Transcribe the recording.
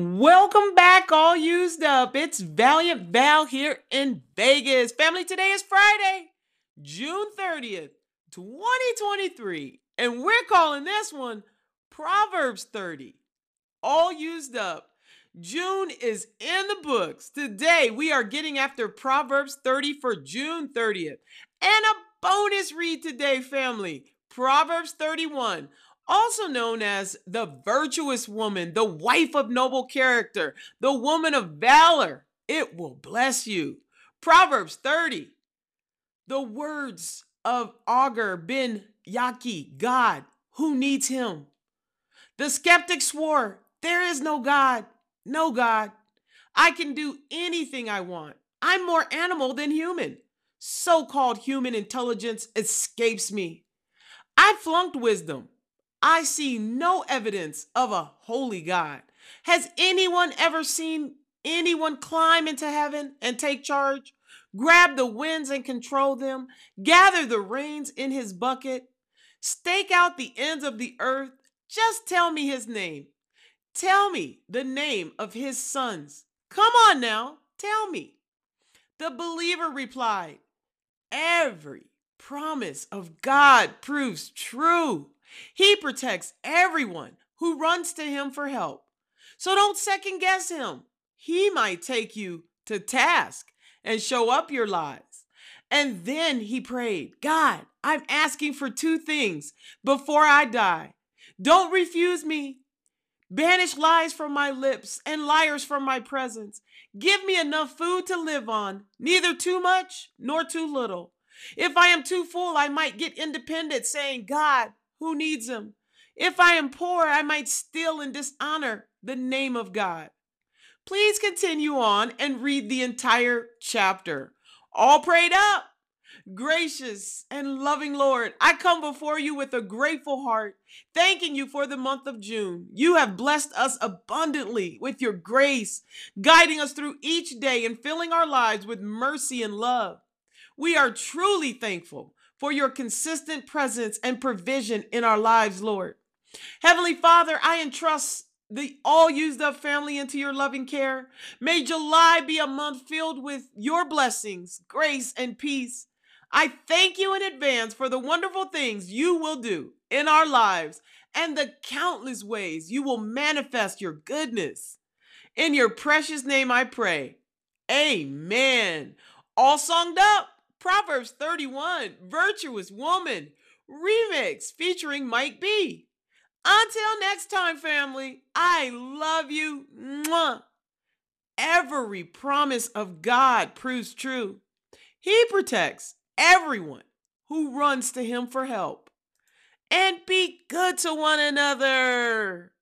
Welcome back, all used up. It's Valiant Val here in Vegas. Family, today is Friday, June 30th, 2023. And we're calling this one Proverbs 30. All used up. June is in the books. Today, we are getting after Proverbs 30 for June 30th. And a bonus read today, family. Proverbs 31 also known as the virtuous woman, the wife of noble character, the woman of valor. It will bless you. Proverbs 30. The words of Agur ben Jakeh, God, who needs him? The skeptic swore, There is no God, no God. I can do anything I want. I'm more animal than human. So called human intelligence escapes me. I flunked wisdom. I see no evidence of a holy God. Has anyone ever seen anyone climb into heaven and take charge, grab the winds and control them, gather the rains in his bucket, stake out the ends of the earth? Just tell me his name. Tell me the name of his sons. Come on now, tell me. The believer replied, Every promise of God proves true. He protects everyone who runs to him for help. So don't second guess him. He might take you to task and show up your lies. And then he prayed, God, I'm asking for two things before I die. Don't refuse me. Banish lies from my lips and liars from my presence. Give me enough food to live on, neither too much nor too little. If I am too full, I might get independent, saying, God, who needs them? If I am poor, I might steal and dishonor the name of God. Please continue on and read the entire chapter. All prayed up. Gracious and loving Lord, I come before you with a grateful heart, thanking you for the month of June. You have blessed us abundantly with your grace, guiding us through each day and filling our lives with mercy and love. We are truly thankful for your consistent presence and provision in our lives, Lord. Heavenly Father, I entrust the all used up family into your loving care. May July be a month filled with your blessings, grace, and peace. I thank you in advance for the wonderful things you will do in our lives and the countless ways you will manifest your goodness. In your precious name I pray. Amen. All songed up. Proverbs 31, Virtuous Woman, remix featuring Mike B. Until next time, family, I love you. Mwah. Every promise of God proves true. He protects everyone who runs to Him for help. And be good to one another.